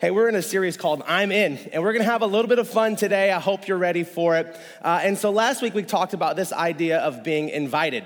Hey, we're in a series called I'm In, and we're gonna have a little bit of fun today. I hope you're ready for it. Uh, and so last week we talked about this idea of being invited.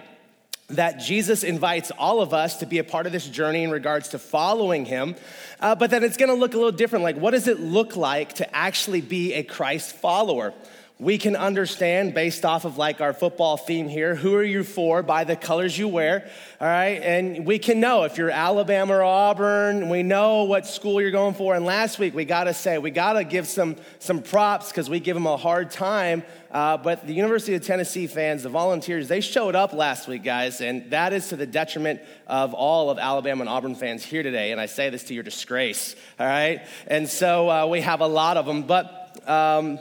That Jesus invites all of us to be a part of this journey in regards to following him, uh, but then it's gonna look a little different. Like, what does it look like to actually be a Christ follower? We can understand based off of like our football theme here who are you for by the colors you wear all right? And we can know if you're alabama or auburn we know what school you're going for. And last week we got to say we got to give some some props because we give them a hard time. Uh, but the university of tennessee fans the volunteers they showed up last week guys and that is to the detriment of all of alabama and auburn fans here today. And i say this to your disgrace all right? And so uh, we have a lot of them but um,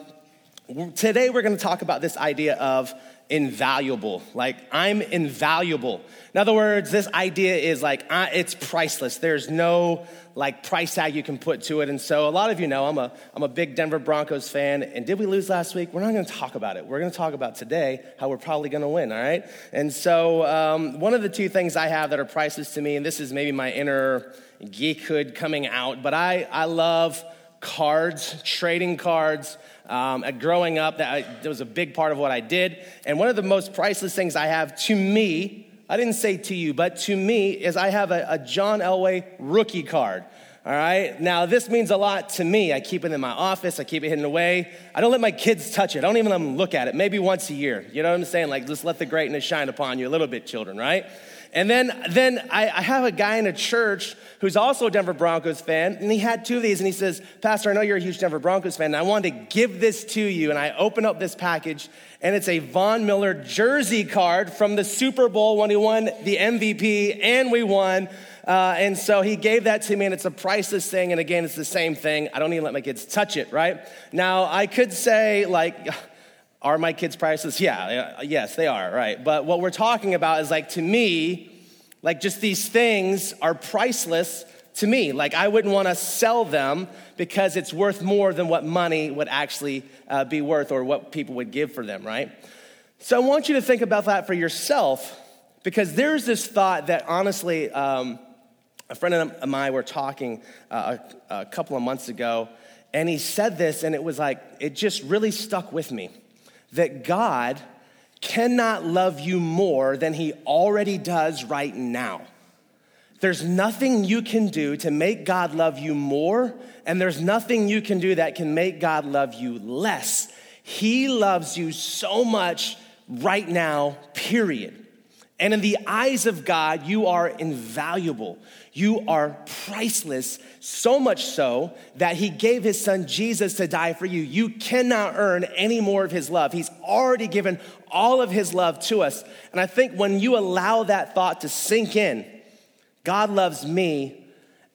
today we're going to talk about this idea of invaluable. Like, I'm invaluable. In other words, this idea is like, uh, it's priceless. There's no like price tag you can put to it. And so, a lot of you know I'm a, I'm a big Denver Broncos fan. And did we lose last week? We're not going to talk about it. We're going to talk about today how we're probably going to win, all right? And so, um, one of the two things I have that are priceless to me, and this is maybe my inner geekhood coming out, but I, I love cards, trading cards. Um, growing up, that, that was a big part of what I did. And one of the most priceless things I have to me, I didn't say to you, but to me, is I have a, a John Elway rookie card. All right. Now, this means a lot to me. I keep it in my office. I keep it hidden away. I don't let my kids touch it. I don't even let them look at it. Maybe once a year. You know what I'm saying? Like, just let the greatness shine upon you a little bit, children, right? And then, then I, I, have a guy in a church who's also a Denver Broncos fan, and he had two of these, and he says, Pastor, I know you're a huge Denver Broncos fan, and I wanted to give this to you. And I open up this package, and it's a Von Miller jersey card from the Super Bowl when he won the MVP, and we won. Uh, and so he gave that to me, and it's a priceless thing. And again, it's the same thing. I don't even let my kids touch it, right? Now, I could say, like, are my kids priceless? Yeah, yes, they are, right? But what we're talking about is like, to me, like just these things are priceless to me. Like, I wouldn't want to sell them because it's worth more than what money would actually uh, be worth or what people would give for them, right? So I want you to think about that for yourself because there's this thought that honestly, um, a friend of mine were talking uh, a, a couple of months ago, and he said this, and it was like, it just really stuck with me that God cannot love you more than he already does right now. There's nothing you can do to make God love you more, and there's nothing you can do that can make God love you less. He loves you so much right now, period. And in the eyes of God, you are invaluable. You are priceless, so much so that He gave His Son Jesus to die for you. You cannot earn any more of His love. He's already given all of His love to us. And I think when you allow that thought to sink in, God loves me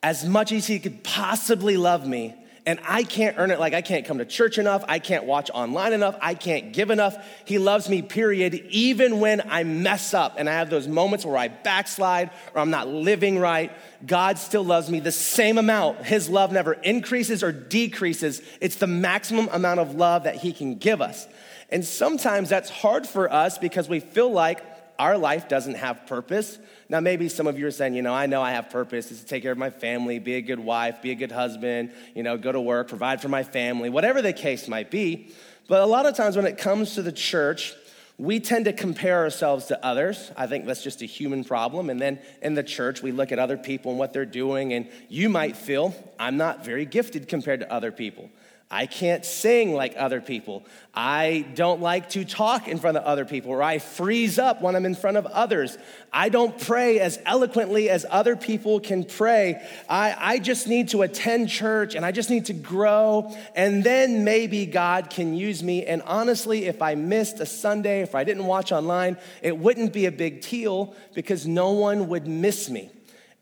as much as He could possibly love me and I can't earn it. Like, I can't come to church enough. I can't watch online enough. I can't give enough. He loves me, period. Even when I mess up and I have those moments where I backslide or I'm not living right, God still loves me the same amount. His love never increases or decreases. It's the maximum amount of love that He can give us. And sometimes that's hard for us because we feel like our life doesn't have purpose. Now, maybe some of you are saying, you know, I know I have purpose is to take care of my family, be a good wife, be a good husband, you know, go to work, provide for my family, whatever the case might be. But a lot of times when it comes to the church, we tend to compare ourselves to others. I think that's just a human problem. And then in the church, we look at other people and what they're doing, and you might feel, I'm not very gifted compared to other people. I can't sing like other people. I don't like to talk in front of other people, or I freeze up when I'm in front of others. I don't pray as eloquently as other people can pray. I, I just need to attend church and I just need to grow, and then maybe God can use me. And honestly, if I missed a Sunday, if I didn't watch online, it wouldn't be a big deal because no one would miss me.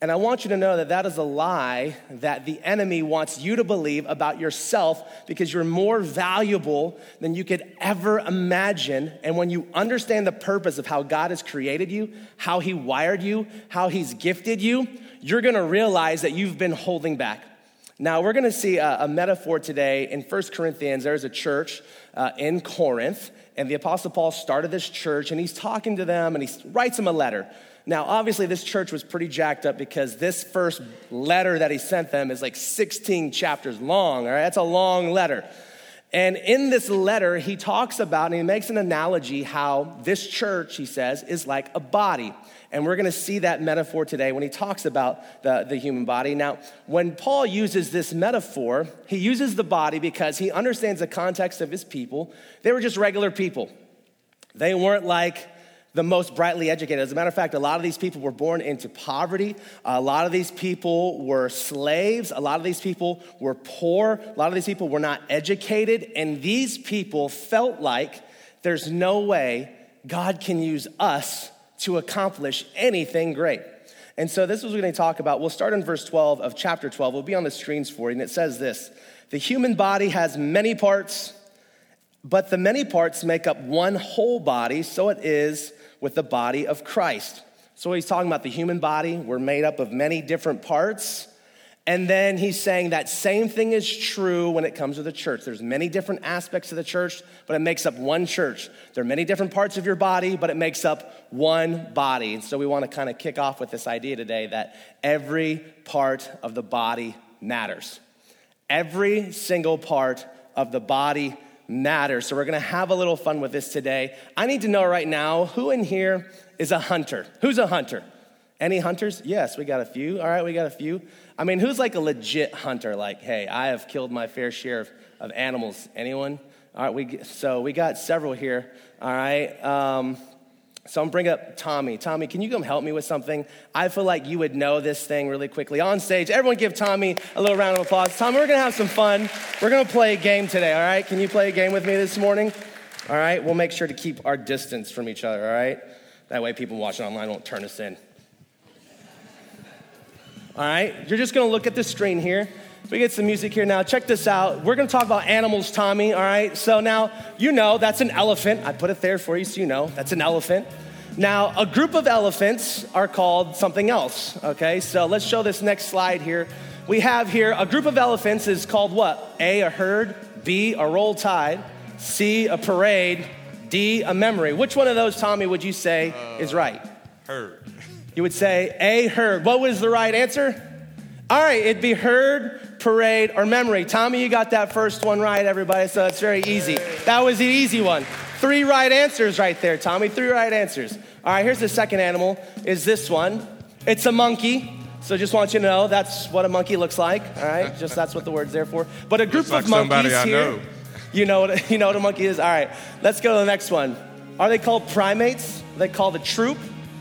And I want you to know that that is a lie that the enemy wants you to believe about yourself because you're more valuable than you could ever imagine. And when you understand the purpose of how God has created you, how He wired you, how He's gifted you, you're gonna realize that you've been holding back. Now, we're gonna see a, a metaphor today in First Corinthians. There's a church uh, in Corinth, and the Apostle Paul started this church, and he's talking to them, and he writes them a letter. Now, obviously, this church was pretty jacked up because this first letter that he sent them is like 16 chapters long, all right? That's a long letter. And in this letter, he talks about and he makes an analogy how this church, he says, is like a body. And we're to see that metaphor today when he talks about the, the human body. Now, when Paul uses this metaphor, he uses the body because he understands the context of his people. They were just regular people, they weren't like the most brightly educated. As a matter of fact, a lot of these people were born into poverty. A lot of these people were slaves. A lot of these people were poor. A lot of these people were not educated. And these people felt like there's no way God can use us to accomplish anything great. And so this is what we're going to talk about. We'll start in verse 12 of chapter 12. It'll be on the screens for you. And it says this The human body has many parts, but the many parts make up one whole body. So it is with the body of Christ. So he's talking about the human body. We're made up of many different parts. And then he's saying that same thing is true when it comes to the church. There's many different aspects of the church, but it makes up one church. There are many different parts of your body, but it makes up one body. And so we want to kind of kick off with this idea today that every part of the body matters. Every single part of the body matters. So we're to have a little fun with this today. I need to know right now who in here is a hunter? Who's a hunter? Any hunters? Yes, we got a few. All right, we got a few. I mean, who's like a legit hunter? Like, hey, I have killed my fair share of, of animals. Anyone? All right, we, so we got several here. All right. Um, so I'm bring up Tommy. Tommy, can you come help me with something? I feel like you would know this thing really quickly. On stage, everyone give Tommy a little round of applause. Tommy, we're gonna have some fun. We're gonna play a game today, all right? Can you play a game with me this morning? All right, we'll make sure to keep our distance from each other, all right? That way people watching online won't turn us in. All right, you're just gonna look at the screen here. We get some music here now. Check this out. We're gonna talk about animals, Tommy, all right? So now, you know, that's an elephant. I put it there for you so you know. That's an elephant. Now, a group of elephants are called something else, okay? So let's show this next slide here. We have here a group of elephants is called what? A, a herd, B, a roll tide, C, a parade, D, a memory. Which one of those, Tommy, would you say uh, is right? Herd. You would say a herd. What was the right answer? All right, it'd be herd, parade, or memory. Tommy, you got that first one right, everybody, so it's very easy. That was the easy one. Three right answers right there, Tommy. Three right answers. All right, here's the second animal, is this one. It's a monkey. So just want you to know that's what a monkey looks like. All right, just that's what the word's there for. But a group like of monkeys here. Know. You know what you know what a monkey is. All right, let's go to the next one. Are they called primates? Are they called a troop?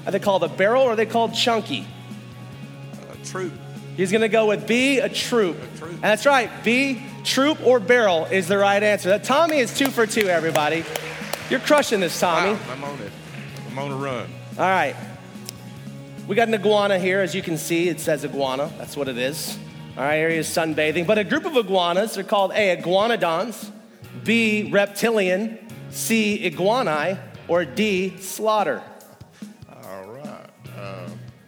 Are they called a barrel or are they called chunky? A troop. He's gonna go with B, a troop. A troop. And that's right, B, troop or barrel is the right answer. Tommy is two for two, everybody. You're crushing this, Tommy. Wow, I'm on it. I'm on a run. All right. We got an iguana here, as you can see. It says iguana. That's what it is. All right, here he is sunbathing. But a group of iguanas are called A, iguanodons, B, reptilian, C, iguanae, or D, slaughter.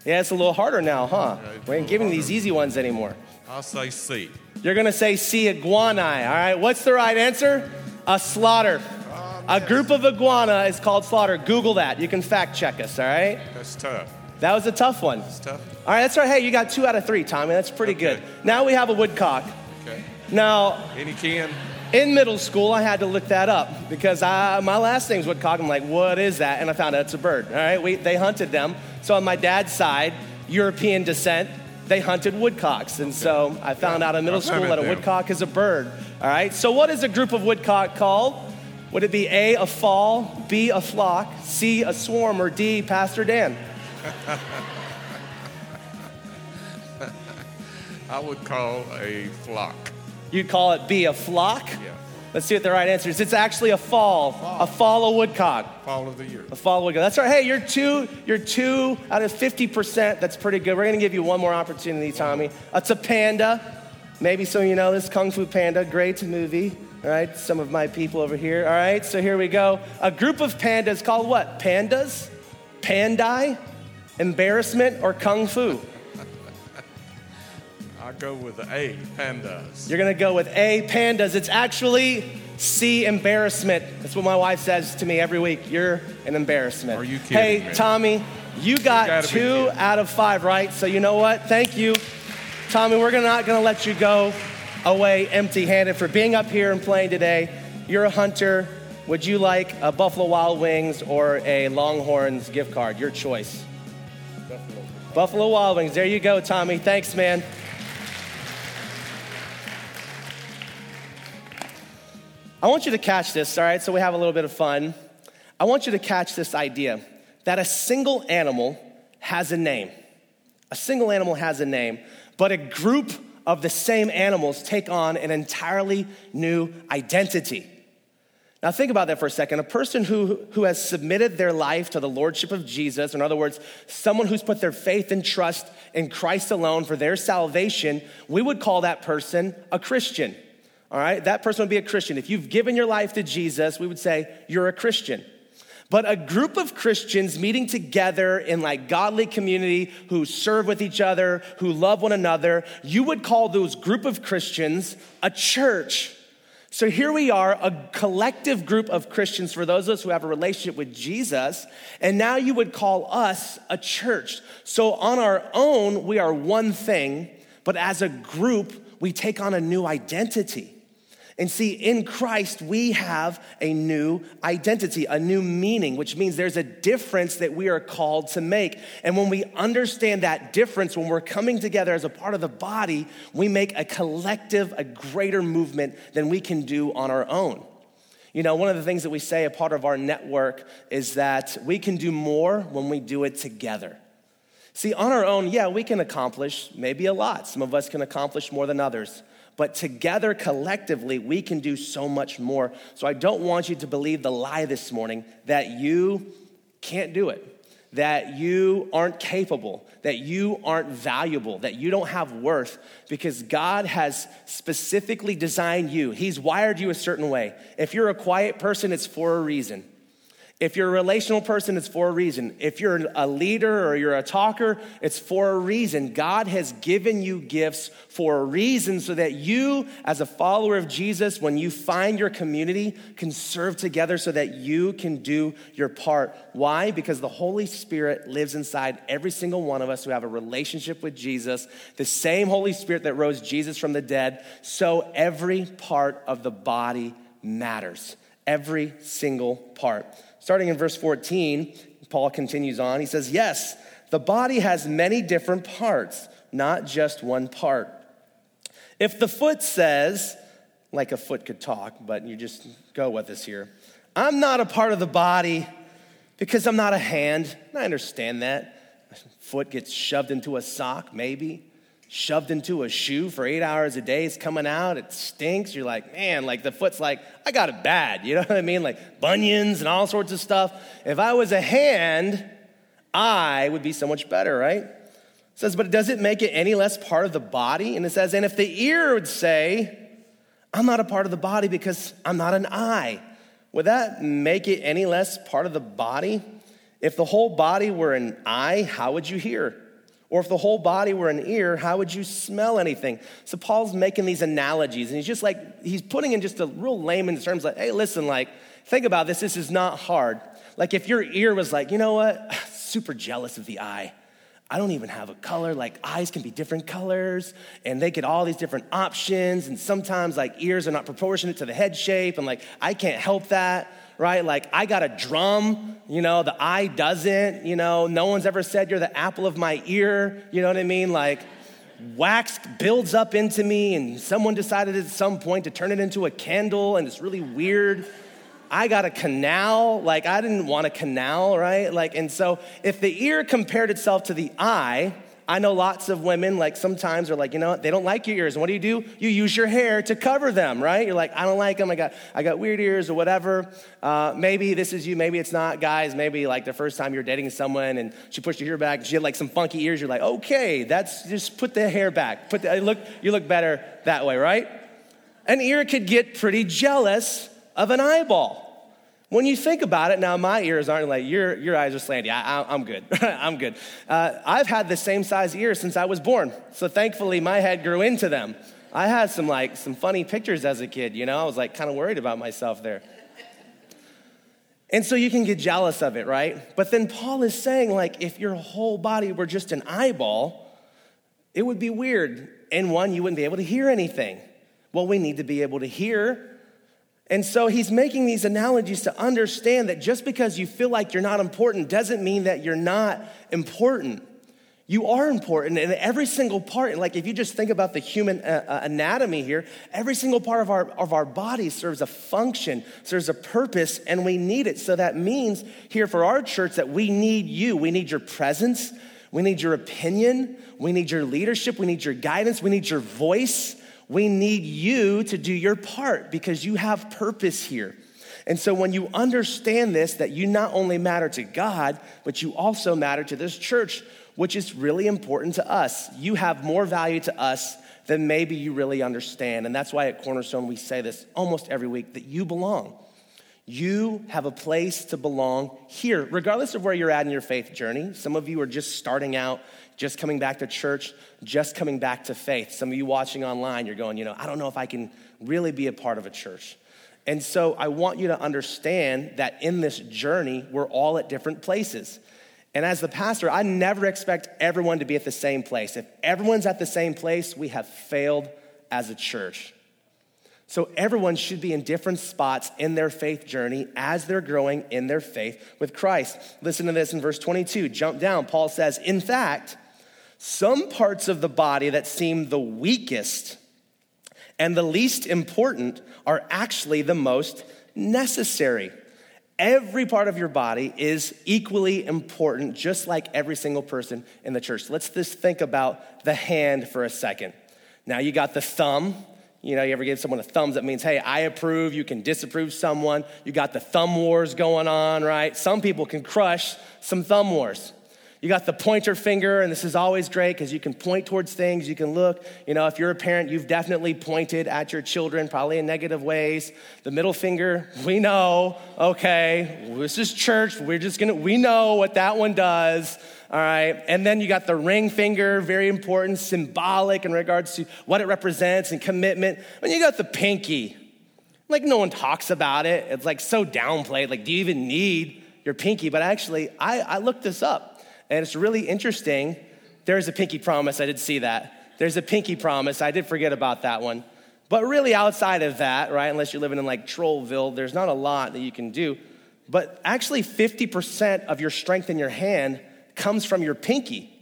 Yeah, it's a little harder now, huh? We ain't giving these easy ones anymore. I'll say C. You're gonna say C, iguanae. All right, what's the right answer? A slaughter. Oh, a group of iguana is called slaughter. Google that. You can fact check us, all right? That's tough. That was a tough one. That's tough. All right, that's right. Hey, you got two out of three, Tommy. That's pretty okay. good. Now we have a woodcock. Okay. Now, any can? In middle school, I had to look that up because I, my last name's Woodcock. I'm like, what is that? And I found out it's a bird. All right, we, they hunted them. So on my dad's side, European descent, they hunted woodcocks. And so I found out in middle school that a woodcock is a bird. All right, so what is a group of woodcock called? Would it be A, a fall, B, a flock, C, a swarm, or D, Pastor Dan? I would call a flock. You'd call it B, a flock? Yeah. Let's see what the right answer is. It's actually a fall, fall. a fall of woodcock. Fall of the year. A fall of woodcock. That's right. Hey, you're two, you're two out of 50%. That's pretty good. We're going to give you one more opportunity, Tommy. Uh, it's a panda. Maybe some of you know this Kung Fu Panda. Great movie. All right, some of my people over here. All right, so here we go. A group of pandas called what? Pandas? Pandai? Embarrassment or Kung Fu? I go with A, pandas. You're gonna go with A, pandas. It's actually C, embarrassment. That's what my wife says to me every week. You're an embarrassment. Are you kidding Hey, me? Tommy, You got gotta be two kidding. out of five, right? So you know what? Thank you, Tommy. We're gonna- not gonna let you go away empty-handed for being up here and playing today. You're a hunter. Would you like a Buffalo Wild Wings or a Longhorns gift card? Your choice. Buffalo Wild Wings. There you go, Tommy. Thanks, man. I want you to catch this, all right? So we have a little bit of fun. I want you to catch this idea that a single animal has a name. A single animal has a name, but a group of the same animals take on an entirely new identity. Now, think about that for a second. A person who, who has submitted their life to the Lordship of Jesus, in other words, someone who's put their faith and trust in Christ alone for their salvation, we would call that person a Christian. All right? That person would be a Christian. If you've given your life to Jesus, we would say you're a Christian. But a group of Christians meeting together in like godly community who serve with each other, who love one another, you would call those group of Christians a church. So here we are, a collective group of Christians for those of us who have a relationship with Jesus, and now you would call us a church. So on our own, we are one thing, but as a group, we take on a new identity. And see, in Christ, we have a new identity, a new meaning, which means there's a difference that we are called to make. And when we understand that difference, when we're coming together as a part of the body, we make a collective, a greater movement than we can do on our own. You know, one of the things that we say, a part of our network, is that we can do more when we do it together. See, on our own, yeah, we can accomplish maybe a lot. Some of us can accomplish more than others. But together, collectively, we can do so much more. So I don't want you to believe the lie this morning that you can't do it, that you aren't capable, that you aren't valuable, that you don't have worth, because God has specifically designed you. He's wired you a certain way. If you're a quiet person, it's for a reason. If you're a relational person, it's for a reason. If you're a leader or you're a talker, it's for a reason. God has given you gifts for a reason so that you, as a follower of Jesus, when you find your community, can serve together so that you can do your part. Why? Because the Holy Spirit lives inside every single one of us who have a relationship with Jesus, the same Holy Spirit that rose Jesus from the dead. So every part of the body matters. Every single part. Starting in verse 14, Paul continues on. He says, Yes, the body has many different parts, not just one part. If the foot says, like a foot could talk, but you just go with this here, I'm not a part of the body because I'm not a hand. I understand that. Foot gets shoved into a sock, maybe shoved into a shoe for eight hours a day. It's coming out. It stinks. You're like, man, like the foot's like, I got it bad. You know what I mean? Like bunions and all sorts of stuff. If I was a hand, I would be so much better, right? It says, but does it make it any less part of the body? And it says, and if the ear would say, I'm not a part of the body because I'm not an eye, would that make it any less part of the body? If the whole body were an eye, how would you hear? Or if the whole body were an ear, how would you smell anything? So Paul's making these analogies, and he's just like, he's putting in just a real layman terms like, hey, listen, like, think about this. This is not hard. Like, if your ear was like, you know what? Super jealous of the eye. I don't even have a color. Like, eyes can be different colors, and they get all these different options. And sometimes, like, ears are not proportionate to the head shape, and like, I can't help that right? Like, I got a drum, you know, the eye doesn't, you know, no one's ever said you're the apple of my ear, you know what I mean? Like, wax builds up into me, and someone decided at some point to turn it into a candle, and it's really weird. I got a canal, like, I didn't want a canal, right? Like, and so if the ear compared itself to the eye, I know lots of women, like sometimes are like, you know what, they don't like your ears. And what do you do? You use your hair to cover them, right? You're like, I don't like them. I got, I got weird ears or whatever. Uh, maybe this is you, maybe it's not. Guys, maybe like the first time you're dating someone and she pushed your hair back, she had like some funky ears. You're like, okay, that's just put the hair back. Put the, look, you look better that way, right? An ear could get pretty jealous of an eyeball. When you think about it, now my ears aren't like your, your eyes are slanty. I, am good. I'm good. Uh, I've had the same size ears since I was born. So thankfully, my head grew into them. I had some like some funny pictures as a kid. You know, I was like kind of worried about myself there. And so you can get jealous of it, right? But then Paul is saying, like, if your whole body were just an eyeball, it would be weird. And one, you wouldn't be able to hear anything. Well, we need to be able to hear. And so he's making these analogies to understand that just because you feel like you're not important doesn't mean that you're not important. You are important, in every single part, like if you just think about the human uh, uh, anatomy here, every single part of our, of our body serves a function, serves a purpose, and we need it. So that means here for our church that we need you. We need your presence, we need your opinion, we need your leadership, we need your guidance, we need your voice. We need you to do your part because you have purpose here. And so when you understand this, that you not only matter to God, but you also matter to this church, which is really important to us. You have more value to us than maybe you really understand. And that's why at Cornerstone we say this almost every week that you belong. You have a place to belong here, regardless of where you're at in your faith journey. Some of you are just starting out, just coming back to church, just coming back to faith. Some of you watching online, you're going, you know, I don't know if I can really be a part of a church. And so I want you to understand that in this journey, we're all at different places. And as the pastor, I never expect everyone to be at the same place. If everyone's at the same place, we have failed as a church. So everyone should be in different spots in their faith journey as they're growing in their faith with Christ. Listen to this in verse 22. Jump down. Paul says, In fact, some parts of the body that seem the weakest and the least important are actually the most necessary. Every part of your body is equally important, just like every single person in the church. Let's just think about the hand for a second. Now, you got the thumb. You know, you ever give someone a thumbs that means, hey, I approve, you can disapprove someone. You got the thumb wars going on, right? Some people can crush some thumb wars. You got the pointer finger, and this is always great because you can point towards things, you can look. You know, if you're a parent, you've definitely pointed at your children, probably in negative ways. The middle finger, we know, okay, this is church, we're just gonna, we know what that one does, all right? And then you got the ring finger, very important, symbolic in regards to what it represents and commitment. And you got the pinky, like no one talks about it. It's like so downplayed. Like, do you even need your pinky? But actually, I, I looked this up. And it's really interesting. There's a pinky promise. I did see that. There's a pinky promise. I did forget about that one. But really, outside of that, right, unless you're living in like Trollville, there's not a lot that you can do. But actually, 50% of your strength in your hand comes from your pinky.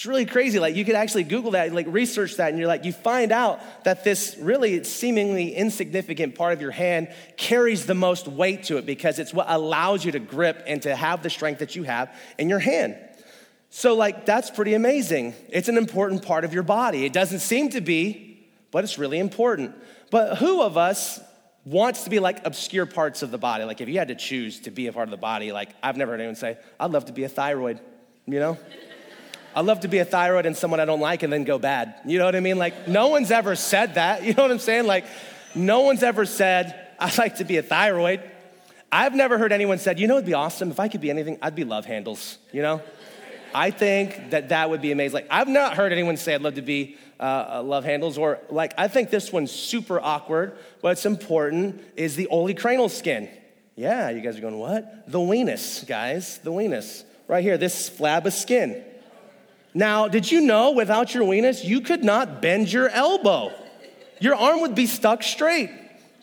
It's really crazy. Like you could actually Google that, like research that, and you're like, you find out that this really seemingly insignificant part of your hand carries the most weight to it because it's what allows you to grip and to have the strength that you have in your hand. So, like, that's pretty amazing. It's an important part of your body. It doesn't seem to be, but it's really important. But who of us wants to be like obscure parts of the body? Like, if you had to choose to be a part of the body, like, I've never heard anyone say, I'd love to be a thyroid, you know? I love to be a thyroid and someone I don't like and then go bad. You know what I mean? Like, no one's ever said that. You know what I'm saying? Like, no one's ever said, I'd like to be a thyroid. I've never heard anyone said, you know, it'd be awesome if I could be anything, I'd be love handles, you know? I think that that would be amazing. Like, I've not heard anyone say I'd love to be uh, love handles, or like, I think this one's super awkward. What's important is the olecranon skin. Yeah, you guys are going, what? The weenus, guys, the weenus. Right here, this flab of skin. Now, did you know without your weenus, you could not bend your elbow? Your arm would be stuck straight.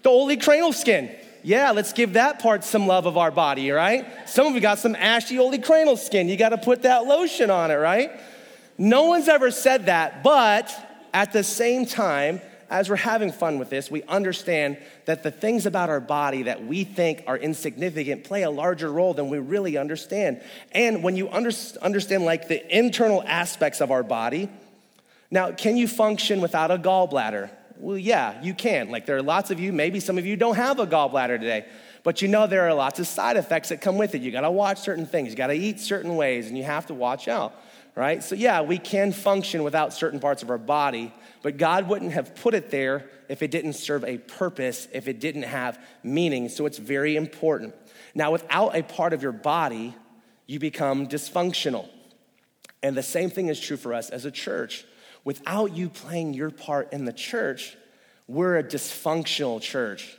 The olecranon skin. Yeah, let's give that part some love of our body, right? Some of you got some ashy olecranon skin. You got to put that lotion on it, right? No one's ever said that, but at the same time, as we're having fun with this, we understand that the things about our body that we think are insignificant play a larger role than we really understand. And when you under, understand like the internal aspects of our body, now, can you function without a gallbladder? Well, yeah, you can. Like there are lots of you, maybe some of you don't have a gallbladder today, but you know there are lots of side effects that come with it. You gotta watch certain things, you gotta eat certain ways, and you have to watch out, right? So, yeah, we can function without certain parts of our body, but God wouldn't have put it there if it didn't serve a purpose, if it didn't have meaning. So it's very important. Now, without a part of your body, you become dysfunctional. And the same thing is true for us as a church. Without you playing your part in the church, we're a dysfunctional church.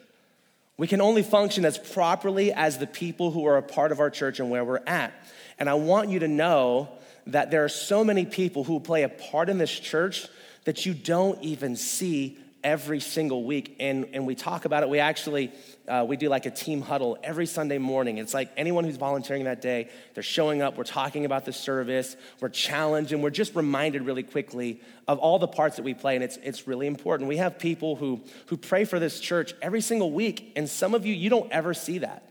We can only function as properly as the people who are a part of our church and where we're at. And I want you to know that there are so many people who play a part in this church that you don't even see every single week. And, and we talk about it. We actually, uh, we do like a team huddle every Sunday morning. It's like anyone who's volunteering that day, they're showing up. We're talking about the service. We're challenged and we're just reminded really quickly of all the parts that we play. And it's, it's really important. We have people who, who pray for this church every single week. And some of you, you don't ever see that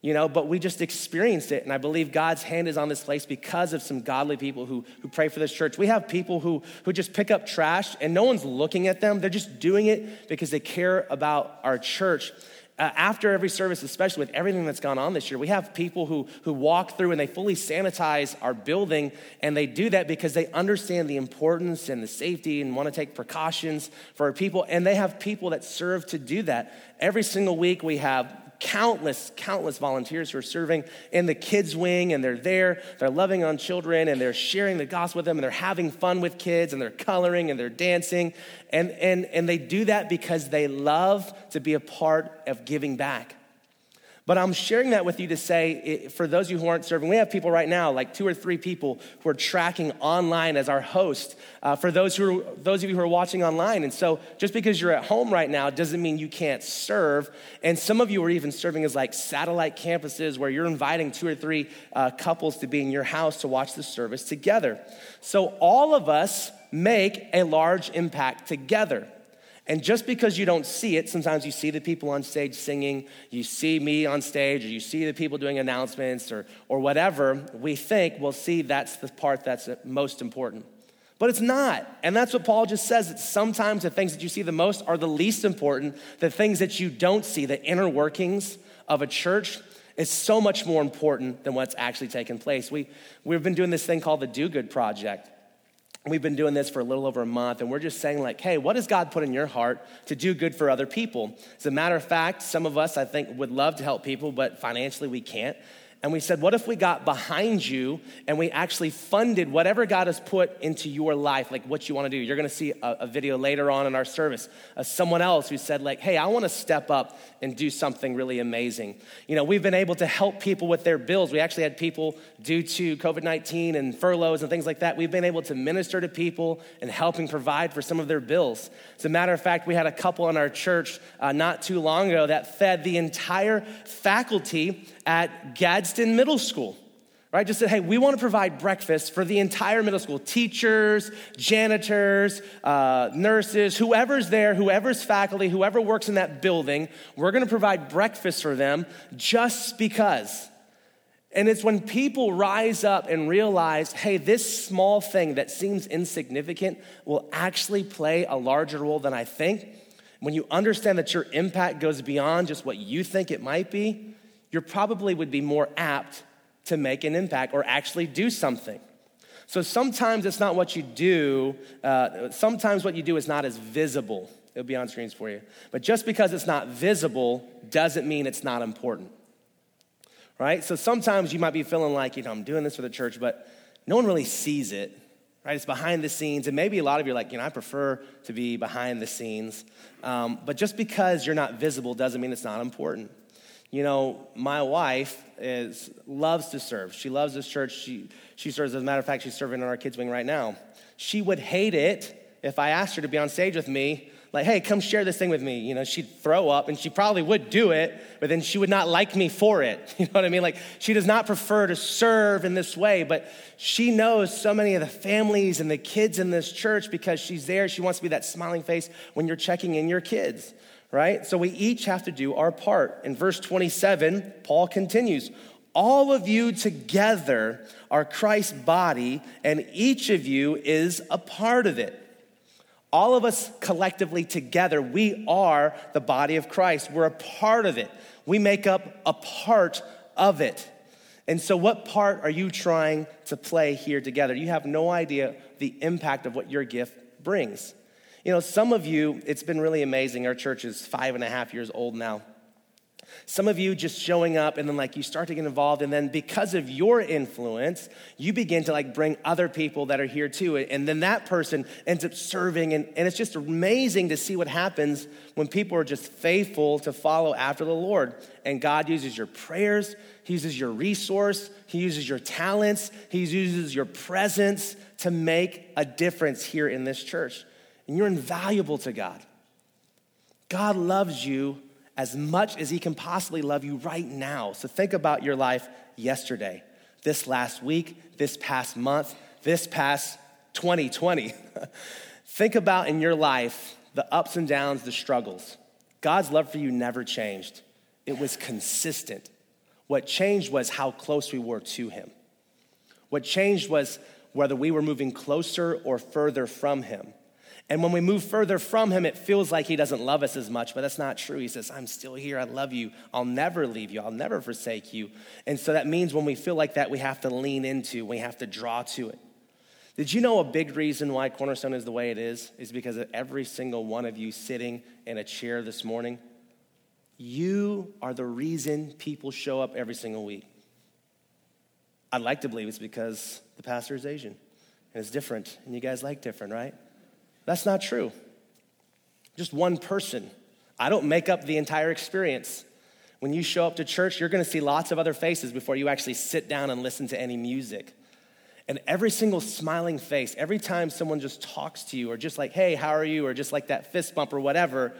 you know, but we just experienced it. And I believe God's hand is on this place because of some godly people who, who pray for this church. We have people who, who just pick up trash and no one's looking at them. They're just doing it because they care about our church. Uh, after every service, especially with everything that's gone on this year, we have people who, who walk through and they fully sanitize our building. And they do that because they understand the importance and the safety and want to take precautions for our people. And they have people that serve to do that. Every single week, we have countless, countless volunteers who are serving in the kids' wing, and they're there, they're loving on children, and they're sharing the gospel with them, and they're having fun with kids, and they're coloring, and they're dancing. And, and, and they do that because they love to be a part of giving back. But I'm sharing that with you to say, for those of you who aren't serving, we have people right now, like two or three people who are tracking online as our host. Uh, for those who are, those of you who are watching online, and so just because you're at home right now doesn't mean you can't serve. And some of you are even serving as like satellite campuses where you're inviting two or three uh, couples to be in your house to watch the service together. So all of us make a large impact together. And just because you don't see it, sometimes you see the people on stage singing, you see me on stage, or you see the people doing announcements or, or whatever, we think, well, see, that's the part that's most important. But it's not. And that's what Paul just says. That sometimes the things that you see the most are the least important. The things that you don't see, the inner workings of a church, is so much more important than what's actually taking place. We, we've been doing this thing called the Do Good Project. We've been doing this for a little over a month, and we're just saying, like, hey, what does God put in your heart to do good for other people? As a matter of fact, some of us, I think, would love to help people, but financially we can't. And we said, what if we got behind you and we actually funded whatever God has put into your life, like what you want to do? You're going to see a, a video later on in our service of someone else who said, like, hey, I want to step up and do something really amazing. You know, we've been able to help people with their bills. We actually had people due to COVID 19 and furloughs and things like that. We've been able to minister to people and helping provide for some of their bills. As a matter of fact, we had a couple in our church uh, not too long ago that fed the entire faculty at Gadsden In middle School right? Just said, hey, we want to provide breakfast for the entire middle school teachers, janitors, uh, nurses, whoever's there, whoever's faculty, whoever works in that building. We're going to provide breakfast for them just because. And it's when people rise up and realize, hey, this small thing that seems insignificant will actually play a larger role than I think. When you understand that your impact goes beyond just what you think it might be, you probably would be more apt to make an impact or actually do something. So sometimes it's not what you do, uh, sometimes what you do is not as visible. It'll be on screens for you. But just because it's not visible doesn't mean it's not important. Right? So sometimes you might be feeling like, you know, I'm doing this for the church, but no one really sees it. Right? It's behind the scenes. And maybe a lot of you are like, you know, I prefer to be behind the scenes. Um, but just because you're not visible doesn't mean it's not important. You know, my wife is loves to serve. She loves this church. She, she serves, as a matter of fact, she's serving in our kids' wing right now. She would hate it if I asked her to be on stage with me, like, hey, come share this thing with me. You know, she'd throw up and she probably would do it, but then she would not like me for it. You know what I mean? Like, she does not prefer to serve in this way, but she knows so many of the families and the kids in this church because she's there. She wants to be that smiling face when you're checking in your kids right? So we each have to do our part. In verse 27, Paul continues All of you together are Christ's body, and each of you is a part of it. All of us collectively together, we are the body of Christ. We're a part of it. We make up a part of it. And so, what part are you trying to play here together? You have no idea the impact of what your gift brings. You know, some of you, it's been really amazing. Our church is five and a half years old now. Some of you just showing up and then like you start to get involved and then because of your influence, you begin to like bring other people that are here too. And then that person ends up serving and, and it's just amazing to see what happens when people are just faithful to follow after the Lord. And God uses your prayers, He uses your resource, He uses your talents, He uses your presence to make a difference here in this church. And you're invaluable to God. God loves you as much as He can possibly love you right now. So think about your life yesterday, this last week, this past month, this past 2020. think about in your life the ups and downs, the struggles. God's love for you never changed, it was consistent. What changed was how close we were to Him. What changed was whether we were moving closer or further from Him. And when we move further from him, it feels like he doesn't love us as much, but that's not true. He says, I'm still here. I love you. I'll never leave you. I'll never forsake you. And so that means when we feel like that, we have to lean into, we have to draw to it. Did you know a big reason why Cornerstone is the way it is? Is because of every single one of you sitting in a chair this morning. You are the reason people show up every single week. I'd like to believe it's because the pastor is Asian and it's different, and you guys like different, right? That's not true. Just one person. I don't make up the entire experience. When you show up to church, you're gonna see lots of other faces before you actually sit down and listen to any music. And every single smiling face, every time someone just talks to you, or just like, hey, how are you, or just like that fist bump or whatever,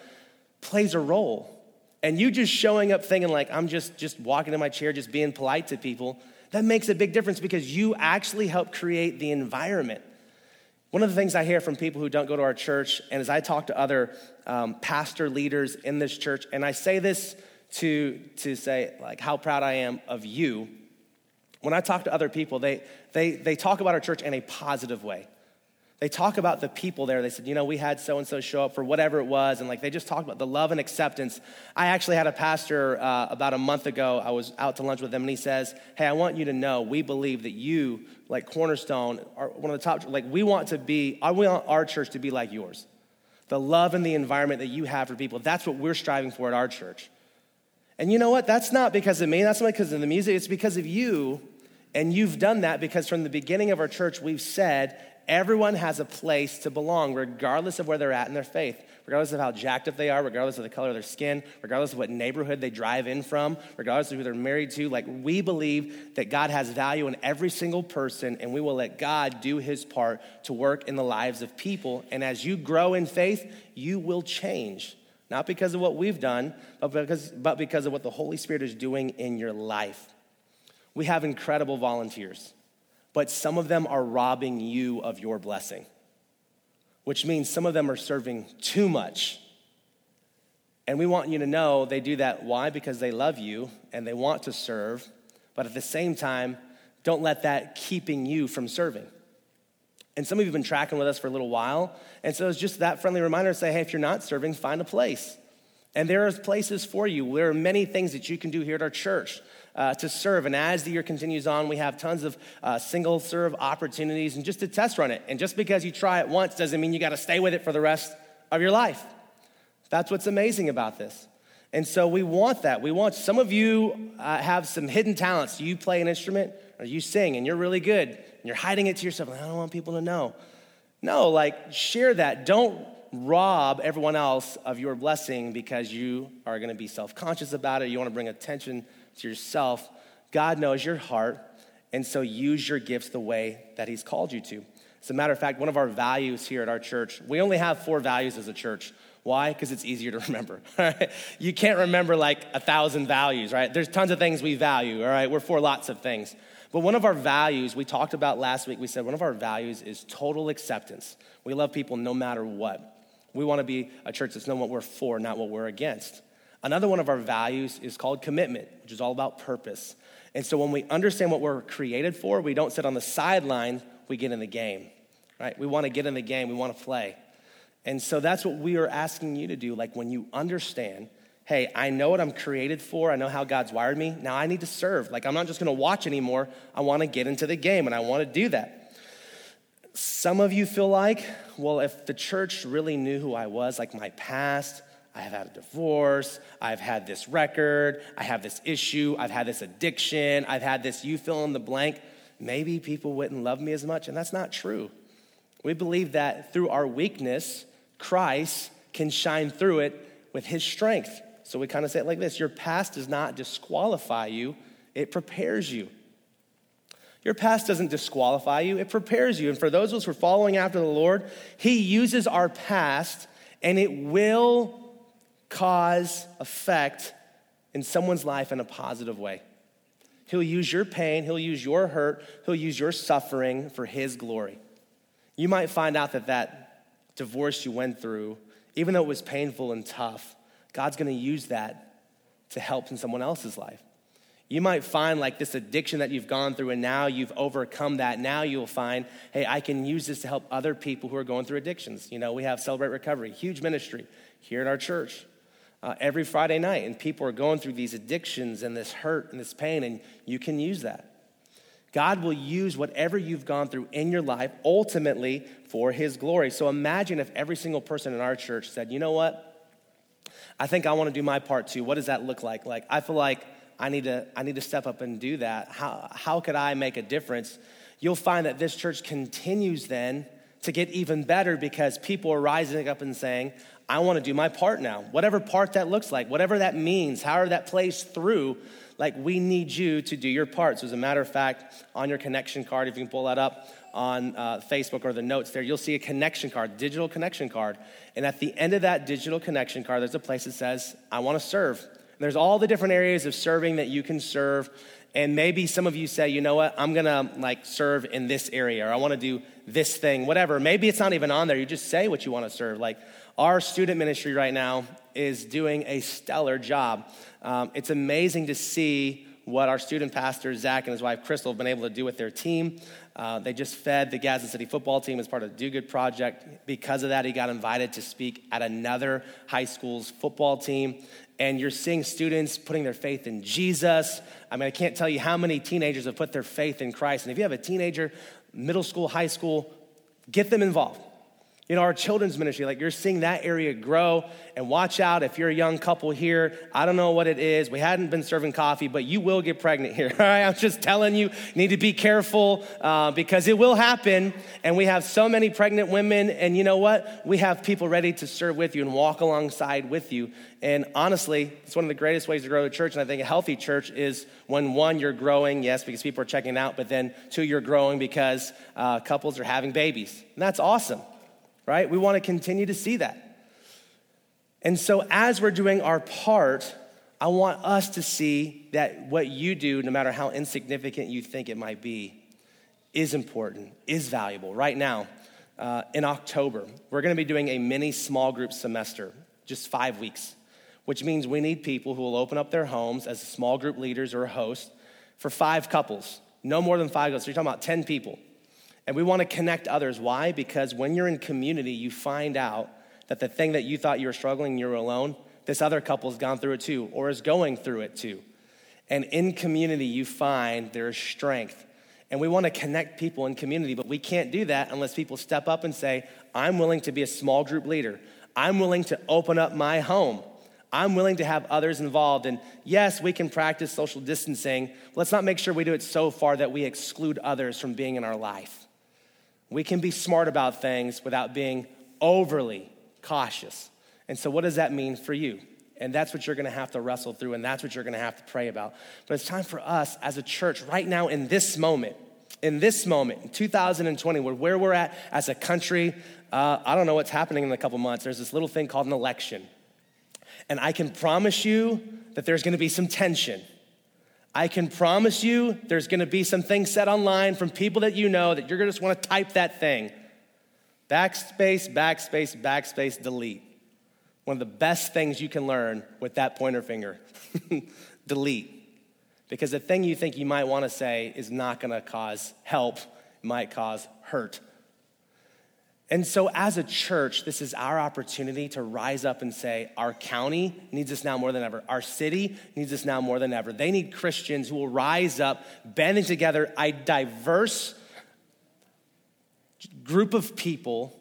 plays a role. And you just showing up thinking like, I'm just, just walking in my chair, just being polite to people, that makes a big difference because you actually help create the environment. One of the things I hear from people who don't go to our church, and as I talk to other um, pastor leaders in this church, and I say this to, to say, like, how proud I am of you. When I talk to other people, they, they, they talk about our church in a positive way. They talk about the people there. They said, you know, we had so and so show up for whatever it was. And like they just talked about the love and acceptance. I actually had a pastor uh, about a month ago. I was out to lunch with him and he says, hey, I want you to know we believe that you, like Cornerstone, are one of the top, like we want to be, I want our church to be like yours. The love and the environment that you have for people, that's what we're striving for at our church. And you know what? That's not because of me. That's not because of the music. It's because of you. And you've done that because from the beginning of our church, we've said Everyone has a place to belong, regardless of where they're at in their faith, regardless of how jacked up they are, regardless of the color of their skin, regardless of what neighborhood they drive in from, regardless of who they're married to. Like, we believe that God has value in every single person, and we will let God do his part to work in the lives of people. And as you grow in faith, you will change. Not because of what we've done, but because, but because of what the Holy Spirit is doing in your life. We have incredible volunteers but some of them are robbing you of your blessing, which means some of them are serving too much. And we want you to know they do that. Why? Because they love you and they want to serve, but at the same time, don't let that keeping you from serving. And some of you have been tracking with us for a little while. And so it's just that friendly reminder to say, hey, if you're not serving, find a place. And there are places for you. There are many things that you can do here at our church uh, to serve. And as the year continues on, we have tons of uh, single serve opportunities and just to test run it. And just because you try it once doesn't mean you got to stay with it for the rest of your life. That's what's amazing about this. And so we want that. We want some of you uh, have some hidden talents. You play an instrument or you sing and you're really good and you're hiding it to yourself. I don't want people to know. No, like share that. Don't rob everyone else of your blessing because you are going to be self conscious about it. You want to bring attention to yourself. God knows your heart, and so use your gifts the way that He's called you to. As a matter of fact, one of our values here at our church, we only have four values as a church. Why? Because it's easier to remember. Right? You can't remember like a thousand values, right? There's tons of things we value, all right? We're for lots of things. But one of our values, we talked about last week, we said one of our values is total acceptance. We love people no matter what. We want to be a church that's known what we're for, not what we're against. Another one of our values is called commitment, which is all about purpose. And so when we understand what we're created for, we don't sit on the sideline, we get in the game, right? We want to get in the game, we want to play. And so that's what we are asking you to do. Like when you understand, hey, I know what I'm created for, I know how God's wired me, now I need to serve. Like I'm not just going to watch anymore, I want to get into the game and I want to do that. Some of you feel like, well, if the church really knew who I was, like my past, I have had a divorce. I've had this record. I have this issue. I've had this addiction. I've had this, you fill in the blank. Maybe people wouldn't love me as much. And that's not true. We believe that through our weakness, Christ can shine through it with his strength. So we kind of say it like this Your past does not disqualify you, it prepares you. Your past doesn't disqualify you, it prepares you. And for those of us who are following after the Lord, He uses our past and it will cause effect in someone's life in a positive way. He'll use your pain, He'll use your hurt, He'll use your suffering for His glory. You might find out that that divorce you went through, even though it was painful and tough, God's gonna use that to help in someone else's life. You might find like this addiction that you've gone through and now you've overcome that. Now you'll find, hey, I can use this to help other people who are going through addictions. You know, we have Celebrate Recovery, huge ministry here in our church. Uh, every Friday night, and people are going through these addictions and this hurt and this pain, and you can use that. God will use whatever you've gone through in your life ultimately for His glory. So imagine if every single person in our church said, you know what? I think I want to do my part too. What does that look like? Like, I feel like I need to, I need to step up and do that. How, how could I make a difference? You'll find that this church continues then to get even better because people are rising up and saying, I want to do my part now. Whatever part that looks like, whatever that means, however that plays through, like we need you to do your part. So, as a matter of fact, on your connection card, if you can pull that up on uh, Facebook or the notes there, you'll see a connection card, digital connection card. And at the end of that digital connection card, there's a place that says, I want to serve. There's all the different areas of serving that you can serve. And maybe some of you say, you know what, I'm gonna like serve in this area, or I wanna do this thing, whatever. Maybe it's not even on there. You just say what you wanna serve. Like our student ministry right now is doing a stellar job. Um, it's amazing to see what our student pastor, Zach, and his wife, Crystal, have been able to do with their team. Uh, they just fed the Gadsden City football team as part of the Do Good Project. Because of that, he got invited to speak at another high school's football team and you're seeing students putting their faith in Jesus. I mean, I can't tell you how many teenagers have put their faith in Christ. And if you have a teenager, middle school, high school, get them involved. You know, our children's ministry, like you're seeing that area grow. And watch out if you're a young couple here. I don't know what it is. We hadn't been serving coffee, but you will get pregnant here. All right, I'm just telling you, you need to be careful uh, because it will happen. And we have so many pregnant women. And you know what? We have people ready to serve with you and walk alongside with you. And honestly, it's one of the greatest ways to grow a church. And I think a healthy church is when one, you're growing, yes, because people are checking out, but then two, you're growing because uh, couples are having babies. And that's awesome right? We want to continue to see that. And so, as we're doing our part, I want us to see that what you do, no matter how insignificant you think it might be, is important, is valuable. Right now, uh, in October, we're going to be doing a mini small group semester, just five weeks, which means we need people who will open up their homes as small group leaders or a host for five couples, no more than five. So you're talking about 10 people. And we want to connect others. Why? Because when you're in community, you find out that the thing that you thought you were struggling, you were alone, this other couple's gone through it too, or is going through it too. And in community, you find there is strength. And we want to connect people in community, but we can't do that unless people step up and say, I'm willing to be a small group leader. I'm willing to open up my home. I'm willing to have others involved. And yes, we can practice social distancing. Let's not make sure we do it so far that we exclude others from being in our life. We can be smart about things without being overly cautious. And so, what does that mean for you? And that's what you're gonna have to wrestle through, and that's what you're gonna have to pray about. But it's time for us as a church, right now in this moment, in this moment, in 2020, where we're at as a country, uh, I don't know what's happening in a couple months. There's this little thing called an election. And I can promise you that there's gonna be some tension. I can promise you there's gonna be some things said online from people that you know that you're gonna just wanna type that thing. Backspace, backspace, backspace, delete. One of the best things you can learn with that pointer finger delete. Because the thing you think you might wanna say is not gonna cause help, it might cause hurt. And so, as a church, this is our opportunity to rise up and say, Our county needs us now more than ever. Our city needs us now more than ever. They need Christians who will rise up, banding together a diverse group of people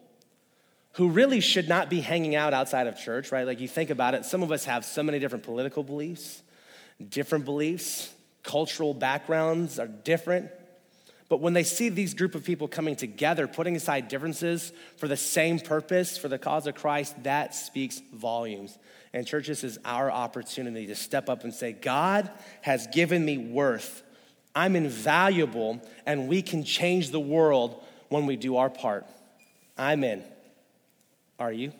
who really should not be hanging out outside of church, right? Like you think about it, some of us have so many different political beliefs, different beliefs, cultural backgrounds are different. But when they see these group of people coming together, putting aside differences for the same purpose, for the cause of Christ, that speaks volumes. And church, this is our opportunity to step up and say, God has given me worth. I'm invaluable, and we can change the world when we do our part. I'm in. Are you?